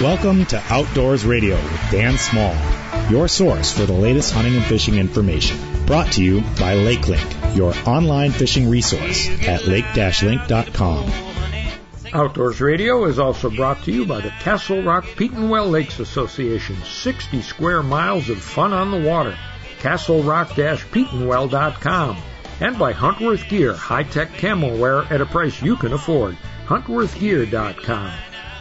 Welcome to Outdoors Radio with Dan Small, your source for the latest hunting and fishing information. Brought to you by LakeLink, your online fishing resource at lake-link.com. Outdoors Radio is also brought to you by the Castle Rock Petenwell Lakes Association. 60 square miles of fun on the water. CastleRock-Petenwell.com. And by Huntworth Gear, high-tech camo wear at a price you can afford. HuntworthGear.com.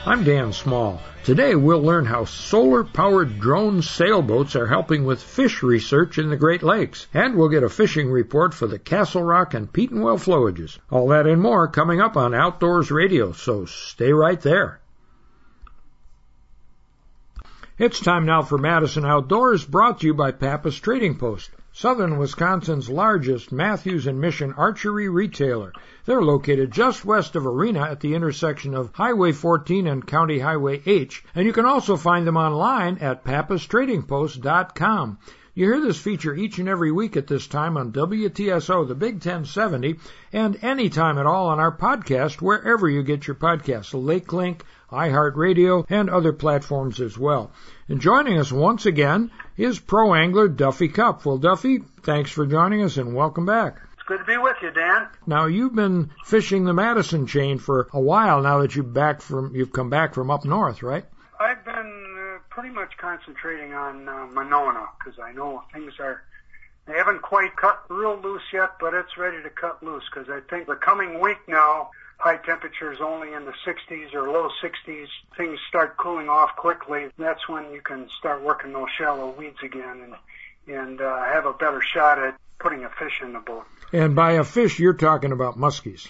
I'm Dan Small. Today we'll learn how solar-powered drone sailboats are helping with fish research in the Great Lakes, and we'll get a fishing report for the Castle Rock and Petenwell flowages. All that and more coming up on Outdoors Radio, so stay right there. It's time now for Madison Outdoors, brought to you by Pappas Trading Post, southern Wisconsin's largest Mathews and Mission archery retailer. They're located just west of Arena at the intersection of Highway 14 and County Highway H, and you can also find them online at pappastradingpost.com. You hear this feature each and every week at this time on WTSO, the Big 1070, and anytime at all on our podcast, wherever you get your podcasts, Lake Link, iHeartRadio, and other platforms as well. And joining us once again is pro angler Duffy Cupp. Well, Duffy, thanks for joining us and welcome back. It's good to be with you, Dan. Now you've been fishing the Madison chain for a while now that you've back from you've come back from up north, right? I've been uh, pretty much concentrating on uh, Monona because I know things are they haven't quite cut real loose yet, but it's ready to cut loose because I think the coming week now high temperatures only in the 60s or low 60s, things start cooling off quickly. That's when you can start working those shallow weeds again and and uh, have a better shot at putting a fish in the boat. And by a fish, you're talking about muskies.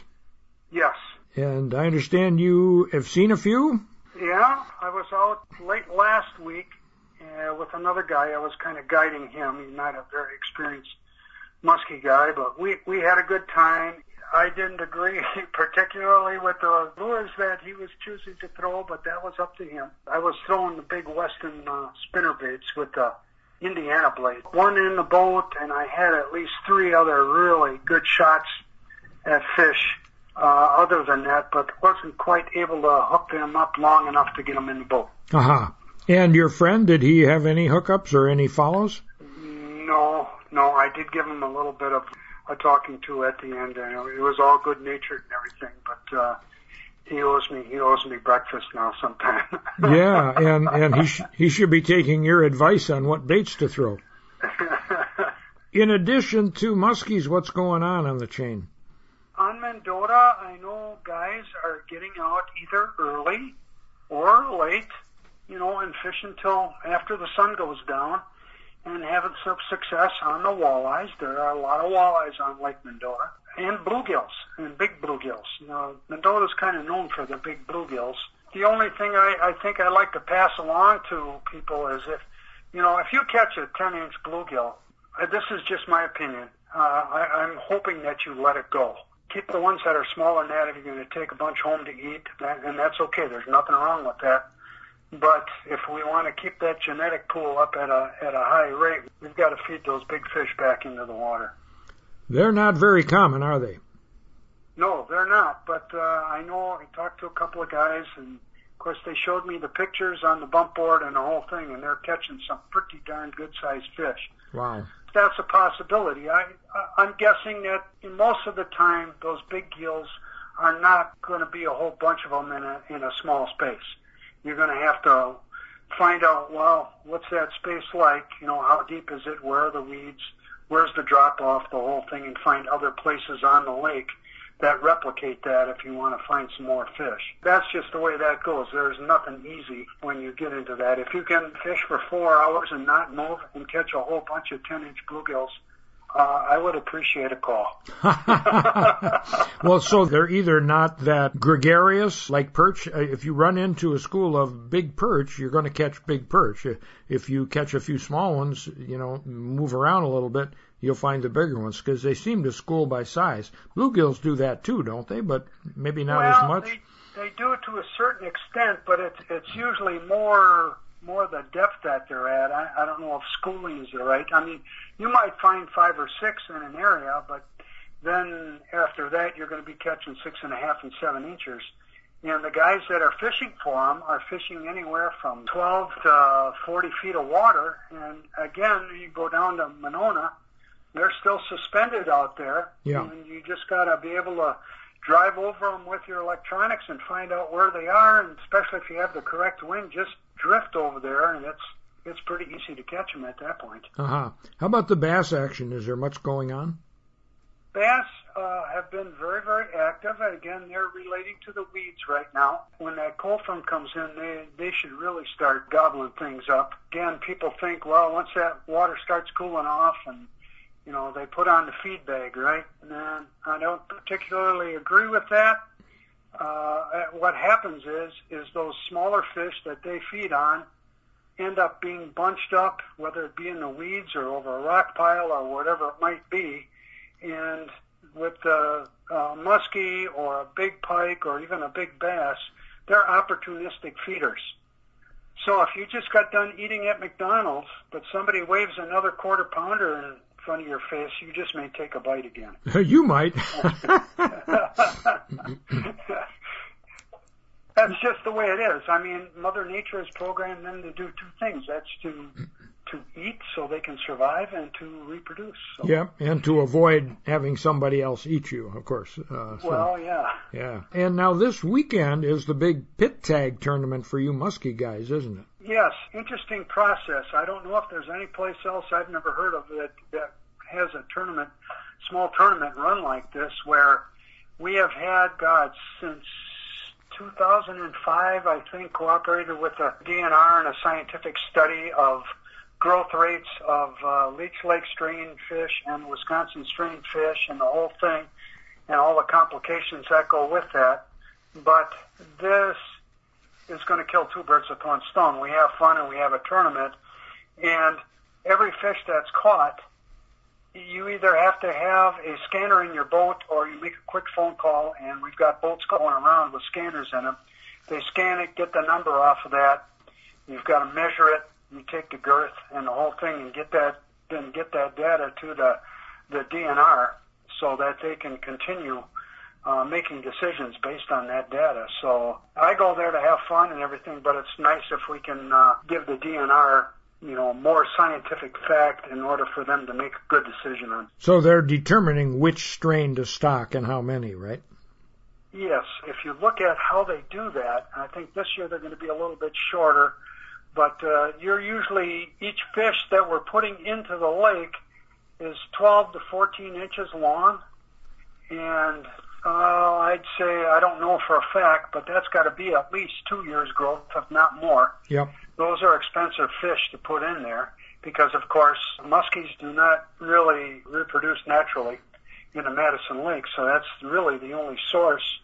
Yes. And I understand you have seen a few. Yeah, I was out late last week uh, with another guy. I was kind of guiding him. He's not a very experienced muskie guy, but we we had a good time. I didn't agree particularly with the lures that he was choosing to throw, but that was up to him. I was throwing the big Western uh, spinner baits with the Indiana blade. One in the boat, and I had at least three other really good shots at fish. Uh, other than that, but wasn't quite able to hook them up long enough to get them in the boat. Aha. Uh-huh. And your friend, did he have any hookups or any follows? No, no. I did give him a little bit of a talking to at the end, and it was all good natured and everything. But uh, he owes me he owes me breakfast now sometime. yeah, and and he sh- he should be taking your advice on what baits to throw. In addition to muskies, what's going on on the chain? On Mendota, I know guys are getting out either early or late, you know, and fish until after the sun goes down and having some success on the walleyes. There are a lot of walleyes on Lake Mendota and bluegills and big bluegills. Know, Mendota's kind of known for the big bluegills. The only thing I, I think I like to pass along to people is if, you know, if you catch a 10 inch bluegill, uh, this is just my opinion. Uh, I, I'm hoping that you let it go. Keep the ones that are smaller than that if you're going to take a bunch home to eat, and that's okay. There's nothing wrong with that. But if we want to keep that genetic pool up at a at a high rate, we've got to feed those big fish back into the water. They're not very common, are they? No, they're not. But uh, I know I talked to a couple of guys, and of course they showed me the pictures on the bump board and the whole thing, and they're catching some pretty darn good sized fish. Wow. That's a possibility. I I'm guessing that in most of the time those big gills are not going to be a whole bunch of them in a in a small space you're going to have to find out, well, what's that space like? You know, how deep is it? Where are the weeds? Where's the drop off? The whole thing, and find other places on the lake that replicate that if you want to find some more fish. That's just the way that goes. There's nothing easy when you get into that. If you can fish for four hours and not move and catch a whole bunch of 10 inch bluegills, uh, I would appreciate a call. well, so they're either not that gregarious like perch. Uh, if you run into a school of big perch, you're going to catch big perch. Uh, if you catch a few small ones, you know, move around a little bit, you'll find the bigger ones because they seem to school by size. Bluegills do that too, don't they? But maybe not well, as much. They, they do it to a certain extent, but it's it's usually more more the depth that they're at. I, I don't know if schooling is the right. I mean, you might find five or six in an area, but then after that you're going to be catching six and a half and seven inches. And the guys that are fishing for them are fishing anywhere from 12 to 40 feet of water. And again, you go down to Monona, they're still suspended out there. Yeah. And you just got to be able to drive over them with your electronics and find out where they are. And especially if you have the correct wind, just drift over there, and it's it's pretty easy to catch them at that point. Uh huh. How about the bass action? Is there much going on? Bass uh, have been very, very active. And again, they're relating to the weeds right now. When that cold front comes in, they they should really start gobbling things up. Again, people think, well, once that water starts cooling off and you know, they put on the feed bag, right? And I don't particularly agree with that. Uh, what happens is, is those smaller fish that they feed on end up being bunched up, whether it be in the weeds or over a rock pile or whatever it might be. And with a, a muskie or a big pike or even a big bass, they're opportunistic feeders. So if you just got done eating at McDonald's, but somebody waves another quarter pounder in front of your face, you just may take a bite again. you might. That's just the way it is. I mean, Mother Nature has programmed them to do two things. That's to to eat so they can survive and to reproduce. So. Yeah, and to avoid having somebody else eat you, of course. Uh, so, well, yeah. Yeah. And now this weekend is the big pit tag tournament for you muskie guys, isn't it? Yes, interesting process. I don't know if there's any place else I've never heard of that that has a tournament, small tournament run like this where we have had, God, since 2005, I think, cooperated with the DNR in a scientific study of growth rates of uh, Leech Lake strain fish and Wisconsin strain fish and the whole thing and all the complications that go with that. But this is going to kill two birds with one stone. We have fun and we have a tournament, and every fish that's caught, you either have to have a scanner in your boat or you make a quick phone call, and we've got boats going around with scanners in them. They scan it, get the number off of that. You've got to measure it. You take the girth and the whole thing, and get that then get that data to the the DNR so that they can continue uh, making decisions based on that data. So I go there to have fun and everything, but it's nice if we can uh, give the DNR you know, more scientific fact in order for them to make a good decision on. So they're determining which strain to stock and how many, right? Yes. If you look at how they do that, I think this year they're going to be a little bit shorter, but uh, you're usually each fish that we're putting into the lake is 12 to 14 inches long, and uh, I'd say I don't know for a fact, but that's got to be at least two years growth, if not more. Yep. Those are expensive fish to put in there because, of course, muskies do not really reproduce naturally in the Madison Lake, so that's really the only source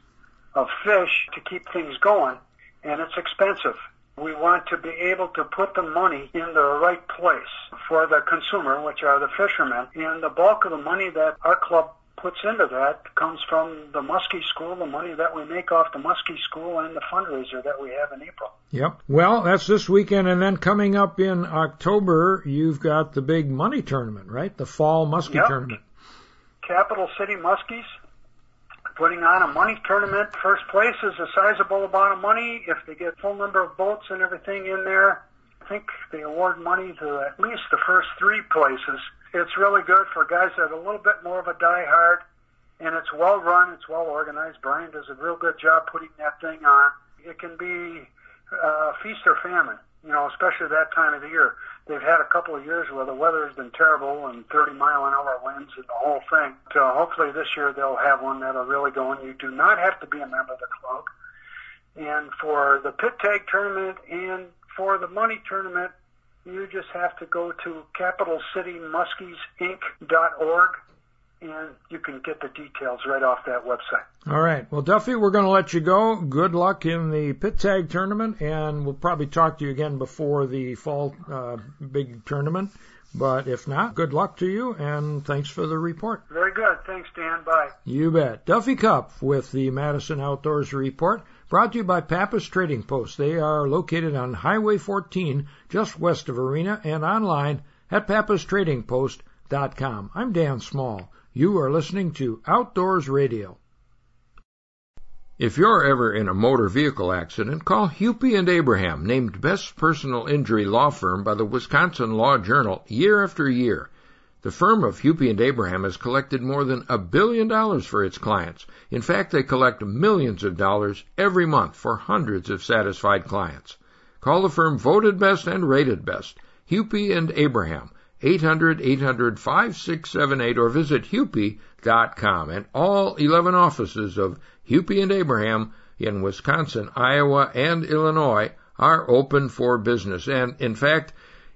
of fish to keep things going, and it's expensive. We want to be able to put the money in the right place for the consumer, which are the fishermen, and the bulk of the money that our club puts into that comes from the Muskie School, the money that we make off the Muskie School, and the fundraiser that we have in April. Yep. Well, that's this weekend, and then coming up in October, you've got the big money tournament, right? The fall Muskie yep. tournament. Capital City Muskies putting on a money tournament. First place is a sizable amount of money. If they get full number of boats and everything in there, I think they award money to at least the first three places it's really good for guys that are a little bit more of a diehard, and it's well run, it's well organized. Brian does a real good job putting that thing on. It can be uh, feast or famine, you know, especially that time of the year. They've had a couple of years where the weather has been terrible and 30 mile an hour winds and the whole thing. So hopefully this year they'll have one that'll really go, and you do not have to be a member of the club. And for the pit tag tournament and for the money tournament, you just have to go to capitalcitymuskiesinc.org and you can get the details right off that website. All right. Well, Duffy, we're going to let you go. Good luck in the pit tag tournament, and we'll probably talk to you again before the fall uh, big tournament. But if not, good luck to you, and thanks for the report. Very good. Thanks, Dan. Bye. You bet. Duffy Cup with the Madison Outdoors Report. Brought to you by Pappas Trading Post. They are located on Highway 14, just west of Arena, and online at pappastradingpost.com. I'm Dan Small. You are listening to Outdoors Radio. If you're ever in a motor vehicle accident, call Hupy and Abraham, named best personal injury law firm by the Wisconsin Law Journal year after year. The firm of Hupy and Abraham has collected more than a billion dollars for its clients. In fact, they collect millions of dollars every month for hundreds of satisfied clients. Call the firm voted best and rated best, Hupy and Abraham, 800-800-5678 or visit hupy.com. And all 11 offices of Hupy and Abraham in Wisconsin, Iowa, and Illinois are open for business. And in fact,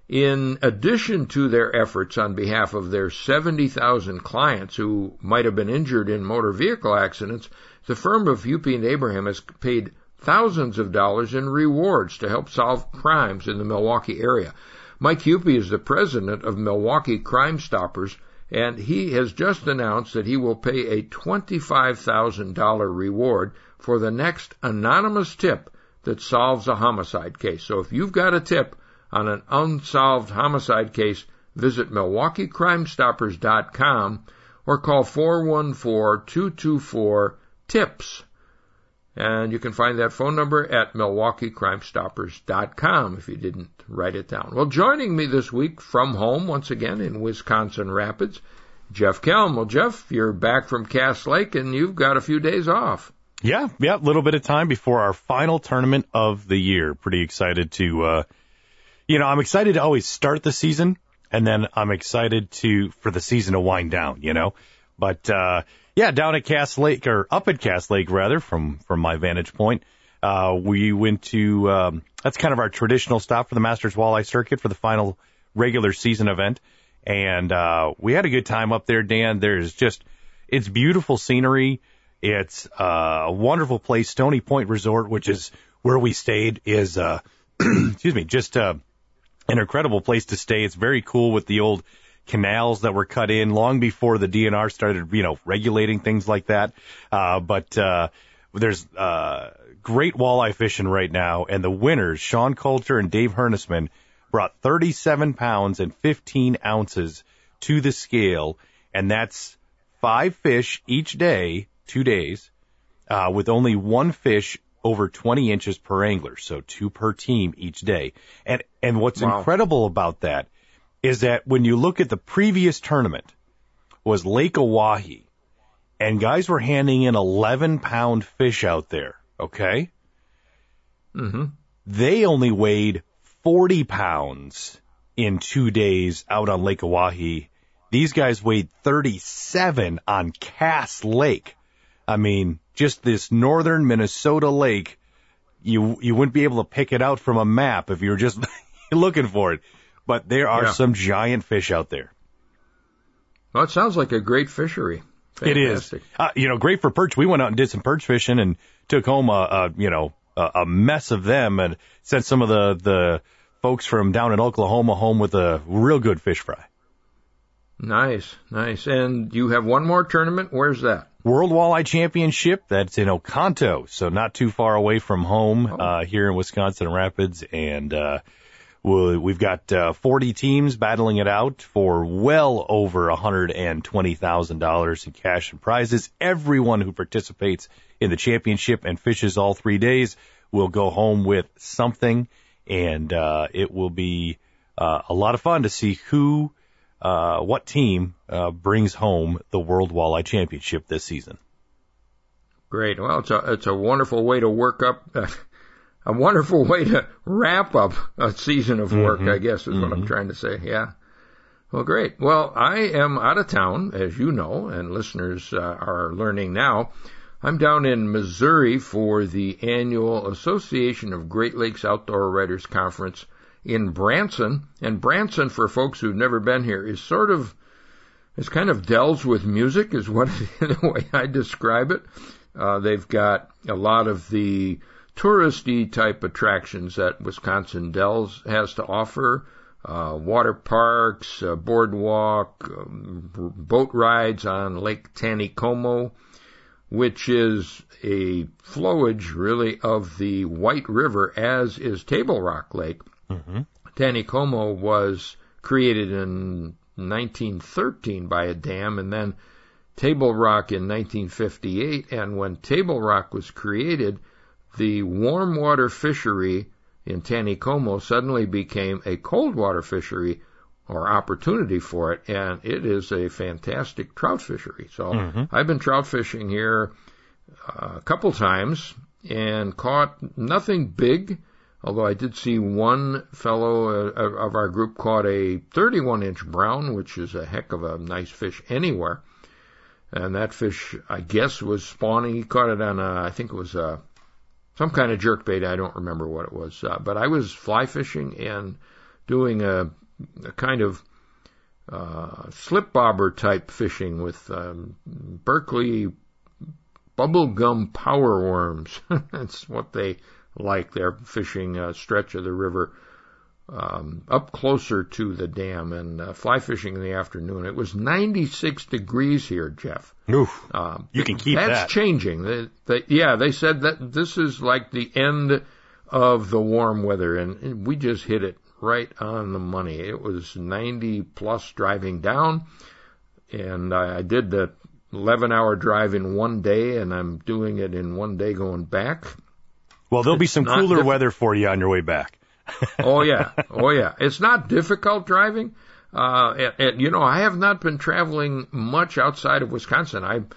in addition to their efforts on behalf of their 70,000 clients who might have been injured in motor vehicle accidents, the firm of Hupy and Abraham has paid thousands of dollars in rewards to help solve crimes in the Milwaukee area. Mike Hupy is the president of Milwaukee Crime Stoppers, and he has just announced that he will pay a $25,000 reward for the next anonymous tip that solves a homicide case. So if you've got a tip on an unsolved homicide case, visit MilwaukeeCrimeStoppers.com or call 414-224-TIPS. And you can find that phone number at MilwaukeeCrimeStoppers.com if you didn't write it down. Well, joining me this week from home once again in Wisconsin Rapids, Jeff Kelm. Well, Jeff, you're back from Cass Lake and you've got a few days off. Yeah, yeah, a little bit of time before our final tournament of the year. Pretty excited to, uh, you know, I'm excited to always start the season and then I'm excited to, for the season to wind down, you know, but, uh, yeah, down at Cass Lake or up at Cass Lake rather from from my vantage point. Uh, we went to um, that's kind of our traditional stop for the Masters Walleye Circuit for the final regular season event, and uh, we had a good time up there. Dan, there's just it's beautiful scenery. It's uh, a wonderful place. Stony Point Resort, which is where we stayed, is uh, excuse me, just uh, an incredible place to stay. It's very cool with the old canals that were cut in long before the DNR started, you know, regulating things like that. Uh, but, uh, there's, uh, great walleye fishing right now. And the winners, Sean Coulter and Dave Hernisman, brought 37 pounds and 15 ounces to the scale. And that's five fish each day, two days, uh, with only one fish over 20 inches per angler. So two per team each day. And, and what's wow. incredible about that is that when you look at the previous tournament was Lake Oahe and guys were handing in 11 pound fish out there. Okay. Mm-hmm. They only weighed 40 pounds in two days out on Lake Oahe. These guys weighed 37 on Cass Lake. I mean, just this northern Minnesota lake, you, you wouldn't be able to pick it out from a map if you were just looking for it but there are yeah. some giant fish out there. Well, it sounds like a great fishery. Fantastic. It is. Uh, you know, great for perch. We went out and did some perch fishing and took home a, a you know a, a mess of them and sent some of the the folks from down in Oklahoma home with a real good fish fry. Nice, nice. And you have one more tournament. Where's that? World Walleye Championship. That's in Oconto, so not too far away from home oh. uh, here in Wisconsin Rapids. And uh, We've got uh, 40 teams battling it out for well over $120,000 in cash and prizes. Everyone who participates in the championship and fishes all three days will go home with something, and uh, it will be uh, a lot of fun to see who, uh, what team uh, brings home the World Walleye Championship this season. Great. Well, it's a it's a wonderful way to work up uh, a wonderful way to wrap up a season of work, mm-hmm. I guess is mm-hmm. what I'm mm-hmm. trying to say. Yeah. Well, great. Well, I am out of town, as you know, and listeners uh, are learning now. I'm down in Missouri for the annual Association of Great Lakes Outdoor Writers Conference in Branson. And Branson, for folks who've never been here, is sort of, it's kind of dells with music, is what the way I describe it. Uh, they've got a lot of the touristy type attractions that Wisconsin Dells has to offer. Uh, water parks, uh, boardwalk, um, boat rides on Lake Taneycomo, which is a flowage really of the White River, as is Table Rock Lake. Mm-hmm. Taneycomo was created in 1913 by a dam and then Table Rock in 1958, and when Table Rock was created, the warm water fishery in Taneycomo suddenly became a cold water fishery or opportunity for it, and it is a fantastic trout fishery. So mm-hmm. I've been trout fishing here uh, a couple times and caught nothing big, although I did see one fellow uh, of our group caught a 31 inch brown, which is a heck of a nice fish anywhere. And that fish, I guess, was spawning. He caught it on a, I think it was a, some kind of jerk bait. I don't remember what it was. Uh, but I was fly fishing and doing a, a kind of uh, slip bobber type fishing with um, Berkley bubblegum power worms. That's what they like. They're fishing a stretch of the river um, up closer to the dam and uh, fly fishing in the afternoon. It was 96 degrees here, Jeff. Oof. Um, you can keep that's that. That's changing. They, they, yeah, they said that this is like the end of the warm weather, and, and we just hit it right on the money. It was 90 plus driving down, and I, I did the 11 hour drive in one day, and I'm doing it in one day going back. Well, there'll be some cooler diff- weather for you on your way back. oh yeah, oh yeah. It's not difficult driving. Uh, and, and, you know, I have not been traveling much outside of Wisconsin. I'm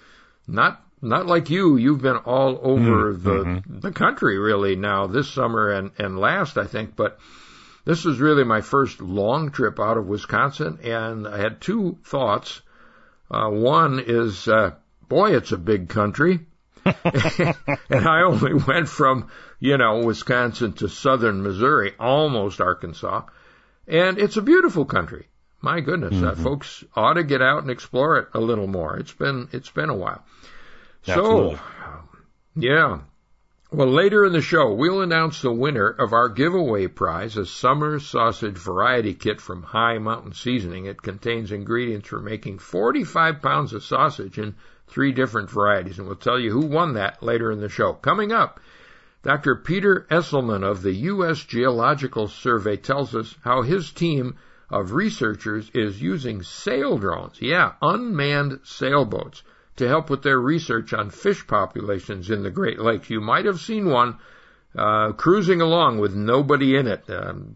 not not like you. You've been all over mm, the mm-hmm. the country really now this summer and and last I think. But this was really my first long trip out of Wisconsin, and I had two thoughts. Uh, one is, uh, boy, it's a big country. and I only went from, you know, Wisconsin to southern Missouri, almost Arkansas. And it's a beautiful country. My goodness, uh, mm-hmm. uh, folks ought to get out and explore it a little more. It's been, it's been a while. Absolutely. So, yeah. Well, later in the show, we'll announce the winner of our giveaway prize, a summer sausage variety kit from Hi Mountain Seasoning. It contains ingredients for making 45 pounds of sausage in three different varieties, and we'll tell you who won that later in the show. Coming up, Dr. Peter Esselman of the U.S. Geological Survey tells us how his team of researchers is using sail drones, yeah, unmanned sailboats, to help with their research on fish populations in the Great Lakes. You might have seen one uh, cruising along with nobody in it. Um,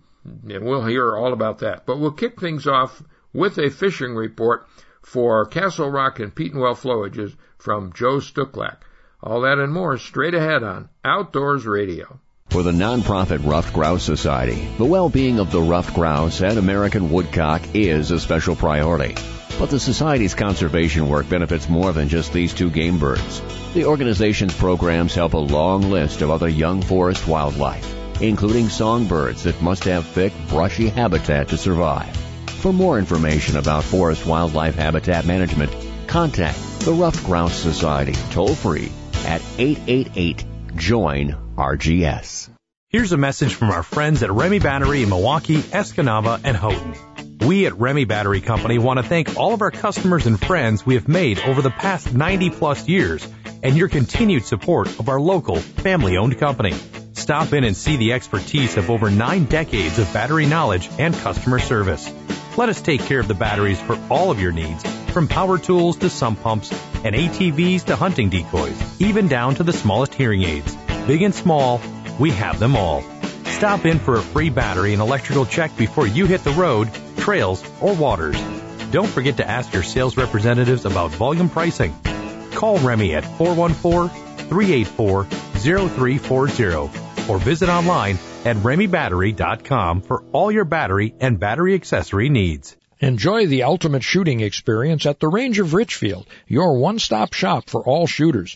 and we'll hear all about that. But we'll kick things off with a fishing report for Castle Rock and Petenwell flowages from Joe Stucklak. All that and more straight ahead on Outdoors Radio. For the nonprofit Ruffed Grouse Society, the well-being of the ruffed grouse and American woodcock is a special priority. But the Society's conservation work benefits more than just these two game birds. The organization's programs help a long list of other young forest wildlife, including songbirds that must have thick, brushy habitat to survive. For more information about forest wildlife habitat management, contact the Ruffed Grouse Society toll free at 888 JOIN RGS. Here's a message from our friends at Remy Battery in Milwaukee, Escanaba, and Houghton. We at Remy Battery Company want to thank all of our customers and friends we have made over the past 90 plus years and your continued support of our local family owned company. Stop in and see the expertise of over nine decades of battery knowledge and customer service. Let us take care of the batteries for all of your needs, from power tools to sump pumps and ATVs to hunting decoys, even down to the smallest hearing aids. Big and small, we have them all. Stop in for a free battery and electrical check before you hit the road, trails, or waters. Don't forget to ask your sales representatives about volume pricing. Call Remy at 414-384-0340 or visit online at RemyBattery.com for all your battery and battery accessory needs. Enjoy the ultimate shooting experience at the Range of Richfield, your one-stop shop for all shooters.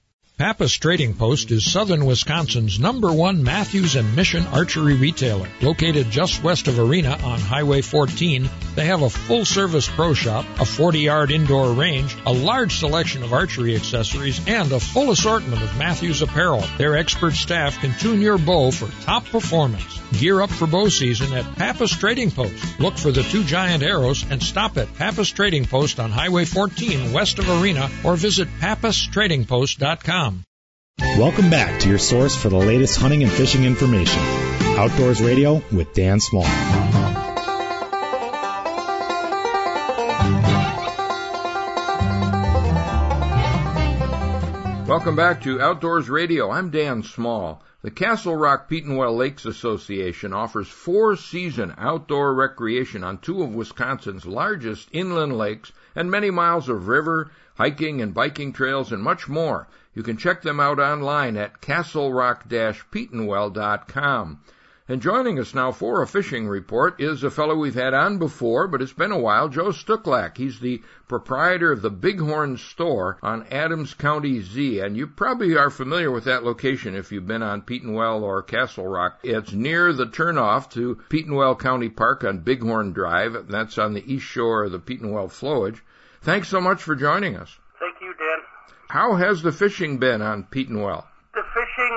Pappas Trading Post is southern Wisconsin's number one Mathews and Mission archery retailer. Located just west of Arena on Highway 14, they have a full service pro shop, a 40 yard indoor range, a large selection of archery accessories, and a full assortment of Mathews apparel. Their expert staff can tune your bow for top performance. Gear up for bow season at Pappas Trading Post. Look for the two giant arrows and stop at Pappas Trading Post on Highway 14 west of Arena or visit pappastradingpost.com. Welcome back to your source for the latest hunting and fishing information. Outdoors Radio with Dan Small. Welcome back to Outdoors Radio. I'm Dan Small. The Castle Rock Petenwell Lakes Association offers four season outdoor recreation on two of Wisconsin's largest inland lakes and many miles of river, hiking and biking trails and much more. You can check them out online at castlerock-petenwell.com. And joining us now for a fishing report is a fellow we've had on before, but it's been a while, Joe Stucklak. He's the proprietor of the Bighorn Store on Adams County Z, and you probably are familiar with that location if you've been on Petenwell or Castle Rock. It's near the turnoff to Petenwell County Park on Bighorn Drive. That's on the east shore of the Petenwell flowage. Thanks so much for joining us. How has the fishing been on Petenwell? The fishing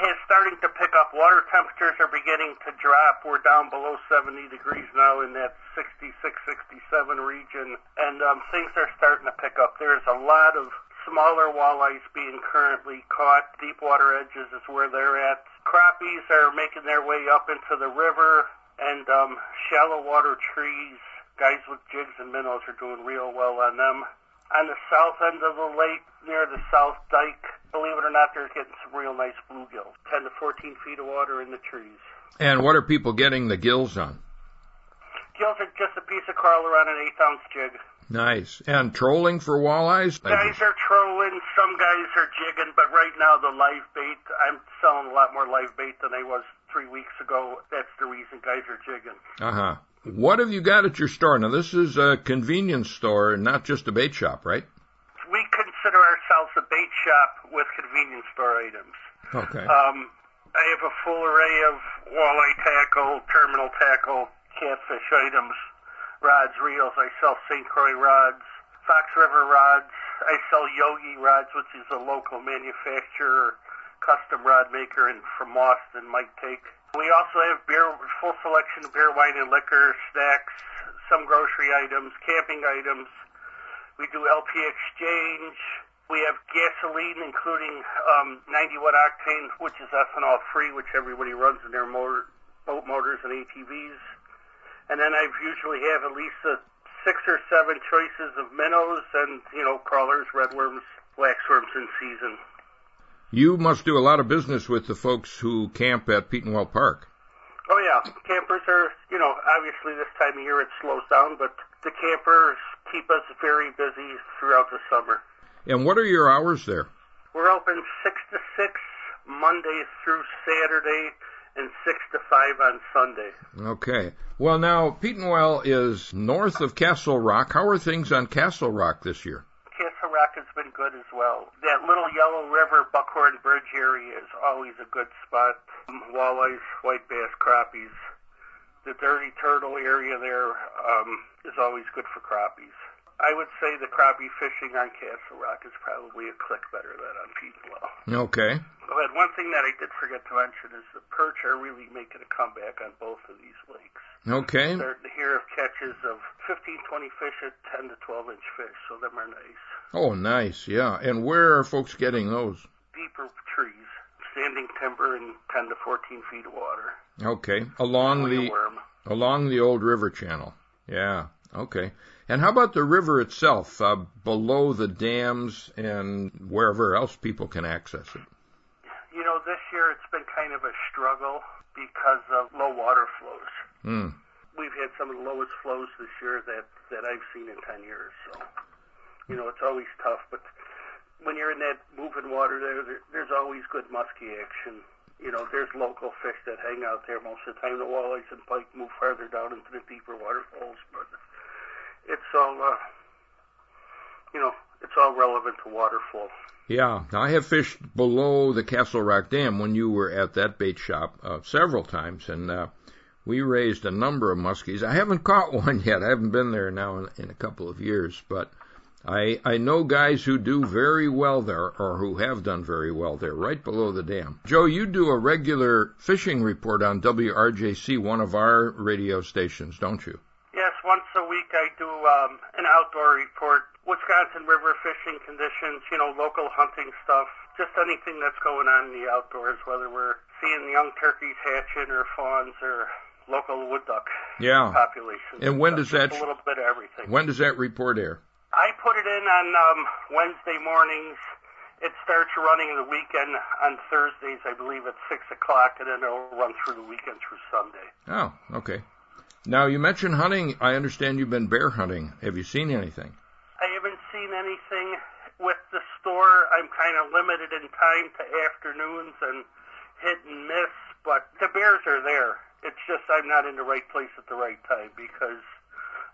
is starting to pick up. Water temperatures are beginning to drop. We're down below 70 degrees now in that 66, 67 region, and um, things are starting to pick up. There's a lot of smaller walleyes being currently caught. Deep water edges is where they're at. Crappies are making their way up into the river, and um, shallow water trees, guys with jigs and minnows are doing real well on them on the south end of the lake near the south dike. Believe it or not, they're getting some real nice bluegills. 10 to 14 feet of water in the trees. And what are people getting the gills on? Gills are just a piece of crawler on an eighth ounce jig. Nice. And trolling for walleyes? Guys are trolling, some guys are jigging, but right now the live bait, I'm selling a lot more live bait than I was three weeks ago. That's the reason guys are jigging. Uh huh. What have you got at your store? Now, this is a convenience store, and not just a bait shop, right? We consider ourselves a bait shop with convenience store items. Okay. Um, I have a full array of walleye tackle, terminal tackle, catfish items, rods, reels. I sell St. Croix rods, Fox River rods. I sell Yogi rods, which is a local manufacturer, custom rod maker, and from Austin, Mike Take. We also have beer, full selection of beer, wine, and liquor, snacks, some grocery items, camping items. We do LP exchange. We have gasoline, including um, 91 octane, which is ethanol free, which everybody runs in their motor, boat motors and ATVs. And then I usually have at least a six or seven choices of minnows and you know crawlers, redworms, waxworms in season. You must do a lot of business with the folks who camp at Petenwell Park. Oh yeah, campers are, you know, obviously this time of year it slows down, but the campers keep us very busy throughout the summer. And what are your hours there? We're open 6 to 6 Monday through Saturday and 6 to 5 on Sunday. Okay. Well, now, Petenwell is north of Castle Rock. How are things on Castle Rock this year? Rock has been good as well. That little Yellow River Buckhorn Bridge area is always a good spot. Walleyes, white bass, crappies. The Dirty Turtle area there um, is always good for crappies. I would say the crappie fishing on Castle Rock is probably a click better than on Petenwell. Okay. Go ahead. One thing that I did forget to mention is the perch are really making a comeback on both of these lakes. Okay. Starting to hear of catches of 15, 20 fish at 10 to 12 inch fish, so them are nice. Oh, nice. Yeah. And where are folks getting those? Deeper trees, standing timber, and 10 to 14 feet of water. Okay. Along the worm. along the old river channel. Yeah. Okay. And how about the river itself, uh, below the dams and wherever else people can access it? You know, this year it's been kind of a struggle because of low water flows. Hmm. We've had some of the lowest flows this year that that I've seen in 10 years. So, you know, it's always tough, but when you're in that moving water there, there there's always good muskie action. You know, there's local fish that hang out there most of the time. The walleyes and pike move farther down into the deeper waterfalls, but it's all, uh, you know, it's all relevant to water flow. Yeah, I have fished below the Castle Rock Dam when you were at that bait shop uh, several times, and uh, we raised a number of muskies. I haven't caught one yet. I haven't been there now in, in a couple of years, but I I know guys who do very well there, or who have done very well there, right below the dam. Joe, you do a regular fishing report on WRJC, one of our radio stations, don't you? Yes, once a week I do um, an outdoor report Wisconsin river fishing conditions, you know, local hunting stuff, just anything that's going on in the outdoors, whether we're seeing young turkeys hatching or fawns or local wood duck yeah. population. And when does that? a little bit of everything. When does that report air? I put it in on um, Wednesday mornings. It starts running the weekend on Thursdays, I believe, at six o'clock, and then it'll run through the weekend through Sunday. Oh, okay. Now you mentioned hunting. I understand you've been bear hunting. Have you seen anything? I haven't seen anything with the store. I'm kind of limited in time to afternoons and hit and miss, but the bears are there. It's just I'm not in the right place at the right time because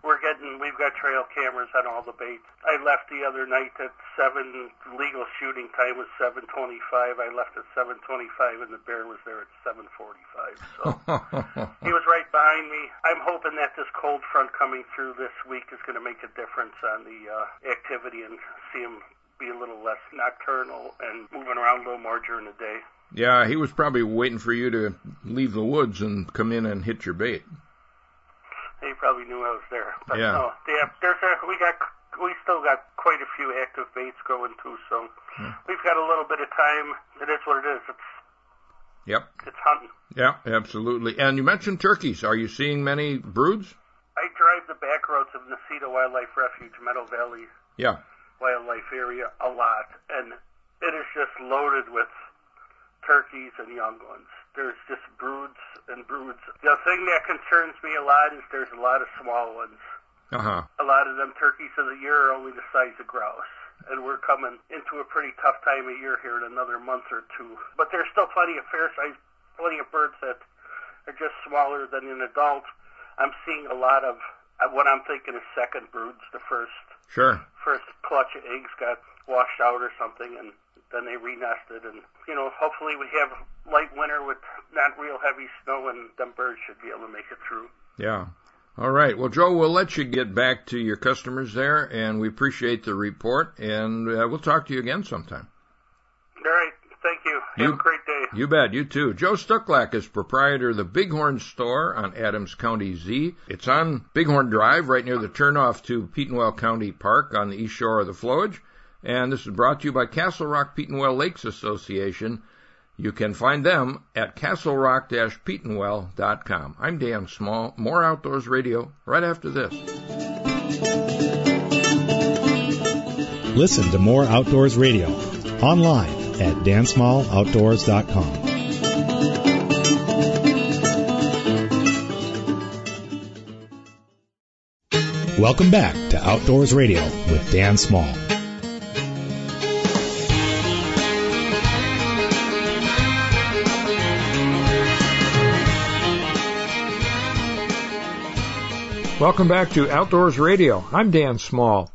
we're getting we've got trail cameras on all the baits. I left the other night at seven. Legal shooting time was seven twenty-five. I left at seven twenty-five, and the bear was there at seven forty-five. So he was right behind me. I'm hoping that this cold front coming through this week is going to make a difference on the uh, activity and see him be a little less nocturnal and moving around a little more during the day. Yeah, he was probably waiting for you to leave the woods and come in and hit your bait. He probably knew I was there. But yeah. no, yeah, there's a, we got we still got quite a few active baits going too, so Hmm. we've got a little bit of time. It is what it is. It's Yep. it's hunting. Yeah, absolutely. And you mentioned turkeys. Are you seeing many broods? I drive the back roads of Necedah Wildlife Refuge, Meadow Valley Yeah. Wildlife Area a lot, and it is just loaded with turkeys and young ones. There's just broods and broods. The thing that concerns me a lot is there's a lot of small ones. Uh huh. a lot of them turkeys of the year are only the size of grouse. And we're coming into a pretty tough time of year here in another month or two. But there's still plenty of fair size, plenty of birds that are just smaller than an adult. I'm seeing a lot of uh, what I'm thinking is second broods. The first Sure. first clutch of eggs got washed out or something, and then they renested. And you know, hopefully we have light winter with not real heavy snow, and them birds should be able to make it through. Yeah. All right. Well, Joe, we'll let you get back to your customers there, and we appreciate the report, and uh, we'll talk to you again sometime. All right. Thank you. Have You- a great day. You bet. You too. Joe Stucklack is proprietor of the Bighorn Store on Adams County Z. It's on Bighorn Drive, right near the turnoff to Petenwell County Park on the east shore of the flowage. And this is brought to you by Castle Rock Petenwell Lakes Association. You can find them at castlerock-petenwell.com. I'm Dan Small. More Outdoors Radio right after this. Listen to more Outdoors Radio online at dansmalloutdoors.com. Welcome back to Outdoors Radio with Dan Small. Welcome back to Outdoors Radio. I'm Dan Small.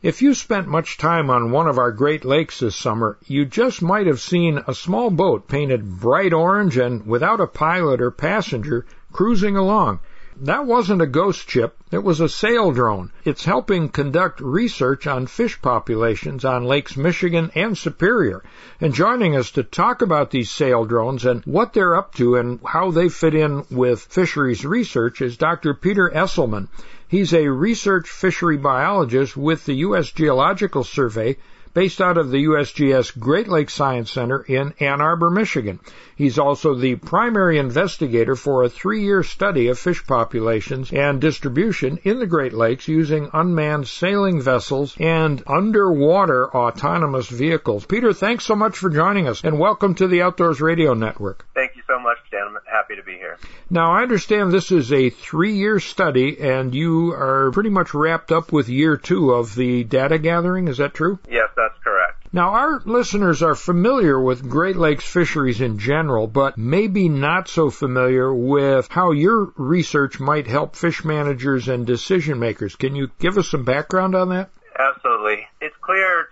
If you spent much time on one of our Great Lakes this summer, you just might have seen a small boat painted bright orange and without a pilot or passenger cruising along. That wasn't a ghost ship, it was a sail drone. It's helping conduct research on fish populations on Lakes Michigan and Superior. And joining us to talk about these sail drones and what they're up to and how they fit in with fisheries research is Dr. Peter Esselman. He's a research fishery biologist with the U.S. Geological Survey based out of the USGS Great Lakes Science Center in Ann Arbor, Michigan. He's also the primary investigator for a three-year study of fish populations and distribution in the Great Lakes using unmanned sailing vessels and underwater autonomous vehicles. Peter, thanks so much for joining us and welcome to the Outdoors Radio Network. Thank you so much, Dan. I'm happy to be here. Now, I understand this is a three-year study and you are pretty much wrapped up with year two of the data gathering. Is that true? Yes, that's correct. Now, our listeners are familiar with Great Lakes fisheries in general, but maybe not so familiar with how your research might help fish managers and decision makers. Can you give us some background on that? Absolutely. It's clear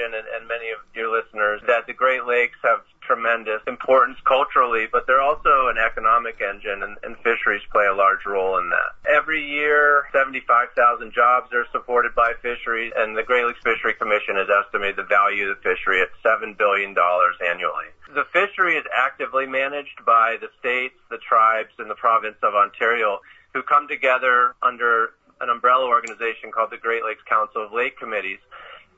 imagine, and, and many of your listeners, that the Great Lakes have tremendous importance culturally, but they're also an economic engine, and, and fisheries play a large role in that. Every year, 75,000 jobs are supported by fisheries, and the Great Lakes Fishery Commission has estimated the value of the fishery at $7 billion annually. The fishery is actively managed by the states, the tribes, and the province of Ontario, who come together under an umbrella organization called the Great Lakes Council of Lake Committees.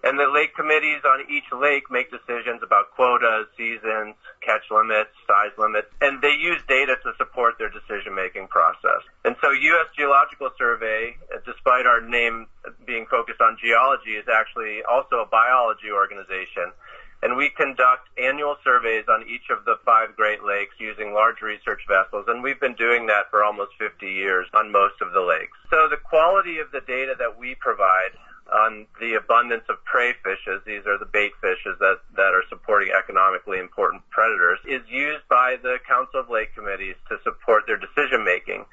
And the lake committees on each lake make decisions about quotas, seasons, catch limits, size limits, and they use data to support their decision making process. And so U.S. Geological Survey, uh, despite our name being focused on geology, is actually also a biology organization and we conduct annual surveys on each of the five Great Lakes using large research vessels, and we've been doing that for almost 50 years on most of the lakes. So the quality of the data that we provide on the abundance of prey fishes, these are the bait fishes that, that are supporting economically important predators, is used by the Council of Lake Committees to support their decision making.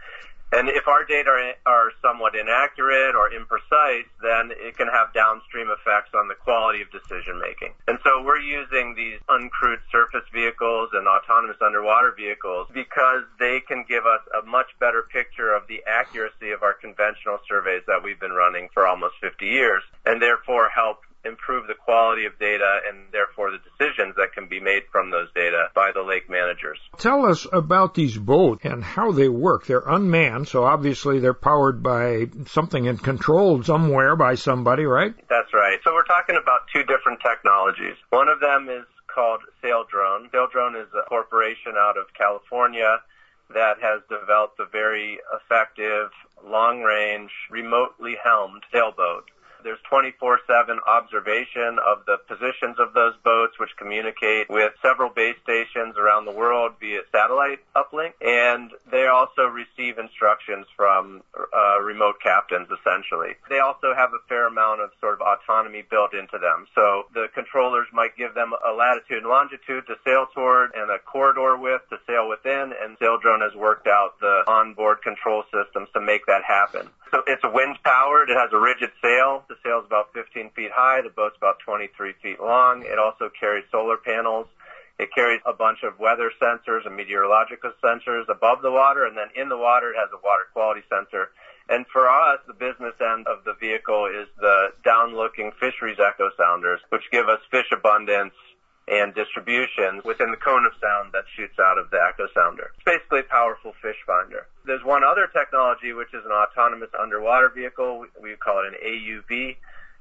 And if our data are, somewhat inaccurate or imprecise, then it can have downstream effects on the quality of decision making. And so we're using these uncrewed surface vehicles and autonomous underwater vehicles because they can give us a much better picture of the accuracy of our conventional surveys that we've been running for almost 50 years and therefore help improve the quality of data and therefore the decisions that can be made from those data by the lake managers. Tell us about these boats and how they work. They're unmanned, so obviously they're powered by something and controlled somewhere by somebody, right? That's right. So we're talking about two different technologies. One of them is called Saildrone. Saildrone is a corporation out of California that has developed a very effective, long range, remotely helmed sailboat there's 24-7 observation of the positions of those boats, which communicate with several base stations around the world via satellite uplink. And they also receive instructions from uh, remote captains, essentially. They also have a fair amount of sort of autonomy built into them. So the controllers might give them a latitude and longitude to sail toward and a corridor width to sail within, and Saildrone has worked out the onboard control systems to make that happen. So it's wind powered. It has a rigid sail. The sail is about 15 feet high. The boat's about 23 feet long. It also carries solar panels. It carries a bunch of weather sensors and meteorological sensors above the water, and then in the water it has a water quality sensor. And for us, the business end of the vehicle is the down-looking fisheries echo sounders, which give us fish abundance, and distribution within the cone of sound that shoots out of the echo sounder. It's basically a powerful fish finder. There's one other technology which is an autonomous underwater vehicle. We call it an AUV.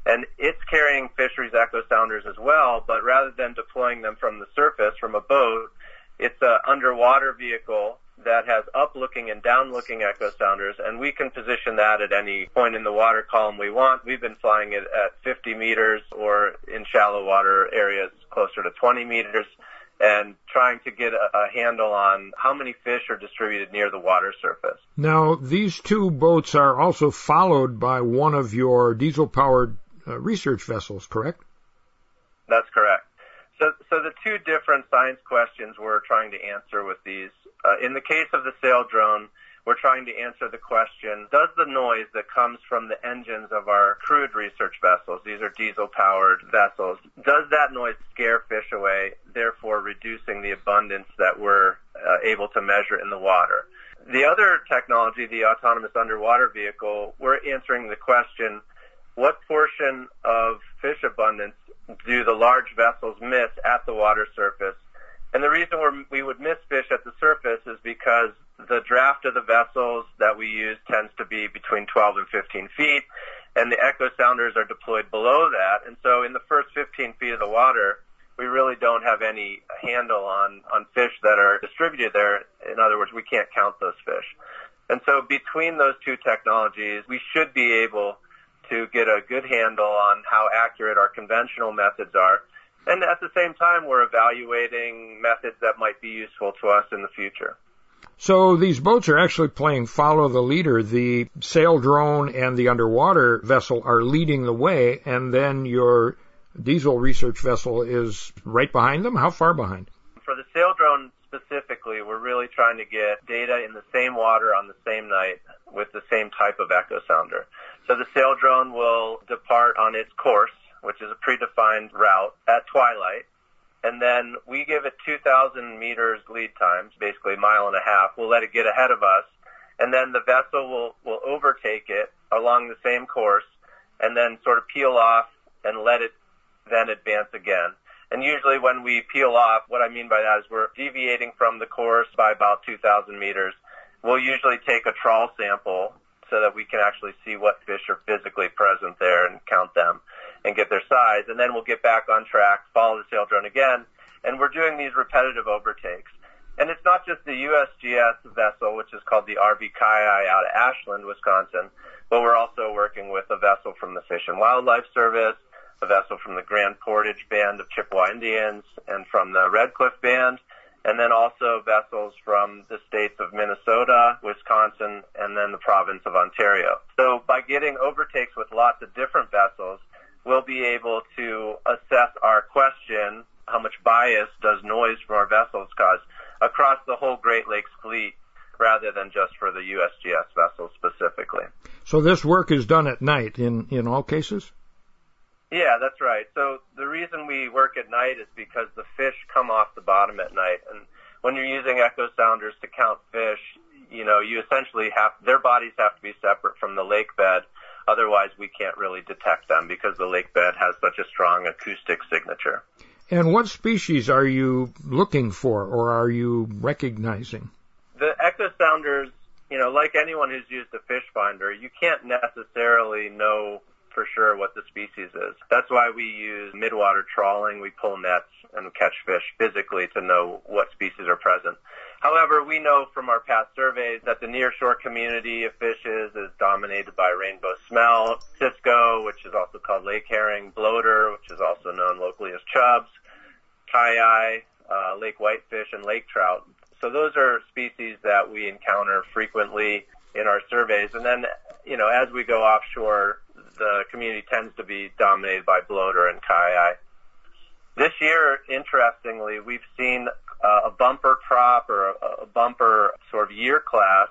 And it's carrying fisheries echo sounders as well, but rather than deploying them from the surface from a boat, it's an underwater vehicle that has up-looking and down-looking echo sounders, and we can position that at any point in the water column we want. We've been flying it at 50 meters or in shallow water areas closer to 20 meters and trying to get a, a, handle on how many fish are distributed near the water surface. Now, these two boats are also followed by one of your diesel powered uh, research vessels, correct? That's correct. So, so the two different science questions we're trying to answer with these, uh, in the case of the sail drone, we're trying to answer the question, does the noise that comes from the engines of our crewed research vessels, these are diesel powered vessels, does that noise scare fish away, therefore reducing the abundance that we're uh, able to measure in the water? The other technology, the autonomous underwater vehicle, we're answering the question, what portion of fish abundance do the large vessels miss at the water surface. And the reason we would miss fish at the surface is because the draft of the vessels that we use tends to be between 12 and 15 feet, and the echo sounders are deployed below that. And so in the first 15 feet of the water, we really don't have any handle on, on fish that are distributed there. In other words, we can't count those fish. And so between those two technologies, we should be able to get a good handle on how accurate our conventional methods are. And at the same time, we're evaluating methods that might be useful to us in the future. So these boats are actually playing follow the leader. The sail drone and the underwater vessel are leading the way, and then your diesel research vessel is right behind them. How far behind? For the Saildrone specifically, we're really trying to get data in the same water on the same night with the same type of echo sounder. So the Saildrone will depart on its course which is a predefined route at twilight. And then we give it 2,000 meters lead times, basically a mile and a half. We'll let it get ahead of us. And then the vessel will, will overtake it along the same course and then sort of peel off and let it then advance again. And usually when we peel off, what I mean by that is we're deviating from the course by about 2,000 meters. We'll usually take a trawl sample so that we can actually see what fish are physically present there and count them and get their size. And then we'll get back on track, follow the sail drone again, and we're doing these repetitive overtakes. And it's not just the USGS vessel, which is called the RV Kiyi out of Ashland, Wisconsin, but we're also working with a vessel from the Fish and Wildlife Service, a vessel from the Grand Portage Band of Chippewa Indians, and from the Red Cliff Band, and then also vessels from the states of Minnesota, Wisconsin, and then the province of Ontario. So by getting overtakes with lots of different vessels, we'll be able to assess our question, how much bias does noise from our vessels cause, across the whole Great Lakes fleet rather than just for the USGS vessels specifically. So this work is done at night in, in all cases? Yeah, that's right. So the reason we work at night is because the fish come off the bottom at night. And when you're using echo sounders to count fish, you know, you essentially have, their bodies have to be separate from the lake bed. Otherwise, we can't really detect them because the lake bed has such a strong acoustic signature. And what species are you looking for or are you recognizing? The echo sounders, you know, like anyone who's used a fish finder, you can't necessarily know for sure what the species is. That's why we use midwater trawling. We pull nets and catch fish physically to know what species are present. However, we know from our past surveys that the nearshore community of fishes is dominated by rainbow smelt, cisco, which is also called lake herring, bloater, which is also known locally as chubs, kiyi, uh, lake whitefish, and lake trout. So those are species that we encounter frequently in our surveys. And then, you know, as we go offshore, the community tends to be dominated by bloater and kiyi. This year, interestingly, we've seen a bumper crop or a, bumper sort of year class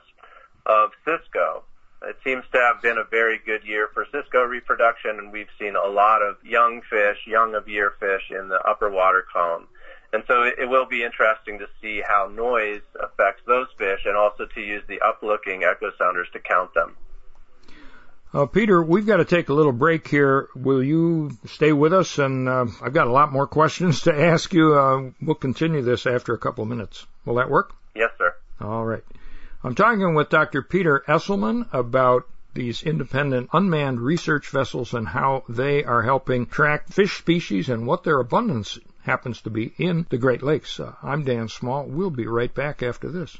of cisco. It seems to have been a very good year for cisco reproduction, and we've seen a lot of young fish, young of year fish in the upper water column. And so it will be interesting to see how noise affects those fish and also to use the uplooking echo sounders to count them. Uh, Peter, we've got to take a little break here. Will you stay with us? And uh, I've got a lot more questions to ask you. Uh, we'll continue this after a couple of minutes. Will that work? Yes, sir. All right. I'm talking with Dr. Peter Esselman about these independent unmanned research vessels and how they are helping track fish species and what their abundance happens to be in the Great Lakes. Uh, I'm Dan Small. We'll be right back after this.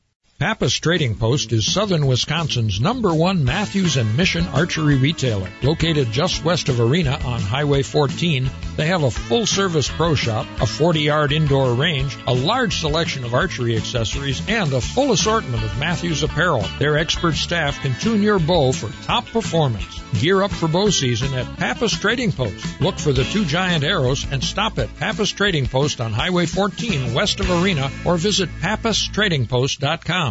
Pappas Trading Post is southern Wisconsin's number one Mathews and Mission archery retailer. Located just west of Arena on Highway 14, they have a full service pro shop, a 40 yard indoor range, a large selection of archery accessories, and a full assortment of Mathews apparel. Their expert staff can tune your bow for top performance. Gear up for bow season at Pappas Trading Post. Look for the two giant arrows and stop at Pappas Trading Post on Highway 14 west of Arena or visit pappastradingpost.com.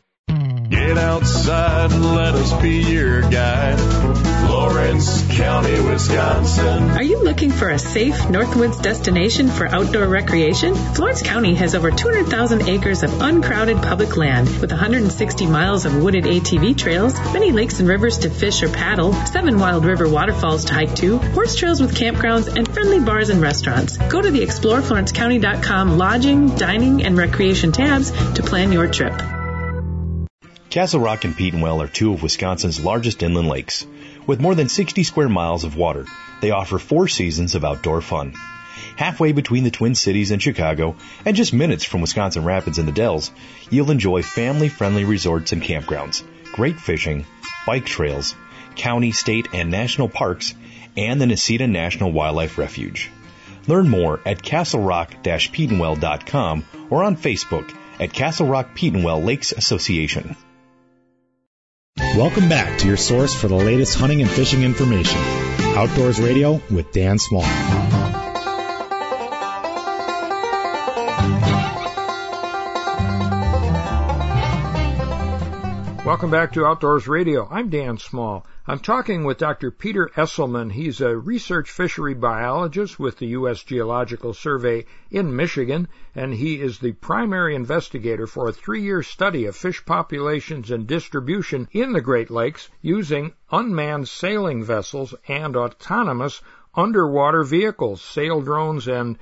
Get outside and let us be your guide. Florence County, Wisconsin. Are you looking for a safe Northwoods destination for outdoor recreation? Florence County has over 200,000 acres of uncrowded public land with 160 miles of wooded ATV trails, many lakes and rivers to fish or paddle, seven wild river waterfalls to hike to, horse trails with campgrounds, and friendly bars and restaurants. Go to the exploreflorencecounty.com lodging, dining, and recreation tabs to plan your trip. Castle Rock and Petenwell are two of Wisconsin's largest inland lakes. With more than 60 square miles of water, they offer four seasons of outdoor fun. Halfway between the Twin Cities and Chicago, and just minutes from Wisconsin Rapids and the Dells, you'll enjoy family-friendly resorts and campgrounds, great fishing, bike trails, county, state, and national parks, and the Necedah National Wildlife Refuge. Learn more at castlerock-petenwell.com or on Facebook at Castle Rock Petenwell Lakes Association. Welcome back to your source for the latest hunting and fishing information. Outdoors Radio with Dan Small. Welcome back to Outdoors Radio. I'm Dan Small. I'm talking with Dr. Peter Esselman. He's a research fishery biologist with the U.S. Geological Survey in Michigan, and he is the primary investigator for a three-year study of fish populations and distribution in the Great Lakes using unmanned sailing vessels and autonomous underwater vehicles, sail drones, and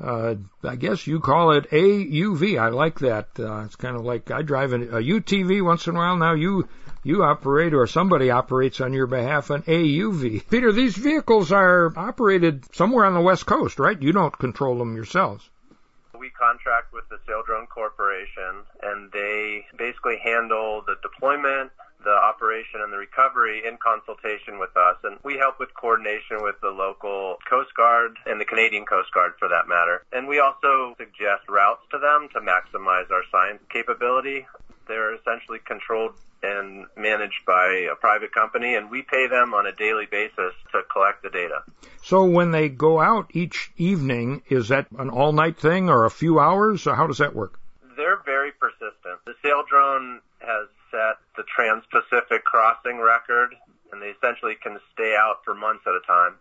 uh, I guess you call it AUV. I like that. Uh, it's kind of like I drive a, a UTV once in a while. Now you you operate or somebody operates on your behalf an AUV. Peter, these vehicles are operated somewhere on the West Coast, right? You don't control them yourselves. We contract with the Saildrone Corporation, and they basically handle the deployment, the operation and the recovery in consultation with us. And we help with coordination with the local Coast Guard and the Canadian Coast Guard for that matter. And we also suggest routes to them to maximize our science capability. They're essentially controlled and managed by a private company and we pay them on a daily basis to collect the data. So when they go out each evening, is that an all night thing or a few hours? Or how does that work? They're very persistent. The sail drone has set the Trans-Pacific crossing record, and they essentially can stay out for months at a time.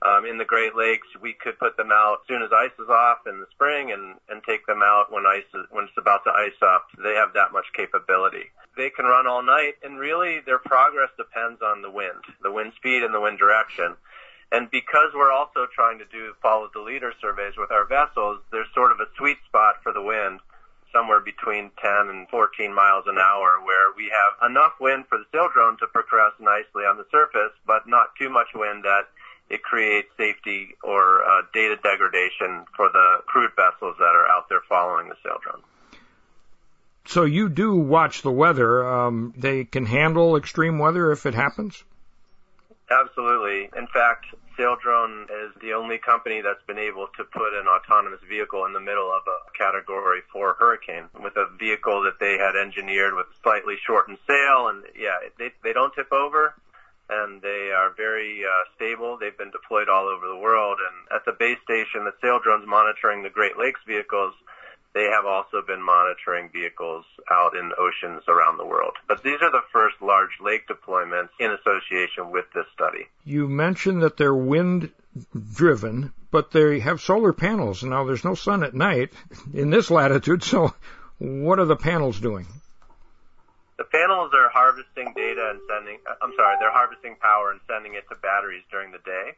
Um, in the Great Lakes, we could put them out as soon as ice is off in the spring, and and take them out when ice is, when it's about to ice up. They have that much capability. They can run all night, and really their progress depends on the wind, the wind speed, and the wind direction. And because we're also trying to do follow the leader surveys with our vessels, there's sort of a sweet spot for the wind somewhere between 10 and 14 miles an hour where we have enough wind for the sail drone to progress nicely on the surface, but not too much wind that it creates safety or uh, data degradation for the crewed vessels that are out there following the sail drone. So you do watch the weather. Um, they can handle extreme weather if it happens? Absolutely. In fact, Saildrone is the only company that's been able to put an autonomous vehicle in the middle of a category four hurricane with a vehicle that they had engineered with slightly shortened sail. And yeah, they, they don't tip over and they are very uh, stable. They've been deployed all over the world. And at the base station, the Saildrone's monitoring the Great Lakes vehicles they have also been monitoring vehicles out in oceans around the world. But these are the first large lake deployments in association with this study. You mentioned that they're wind driven, but they have solar panels. Now there's no sun at night in this latitude, so what are the panels doing? The panels are harvesting data and sending, uh, I'm sorry, they're harvesting power and sending it to batteries during the day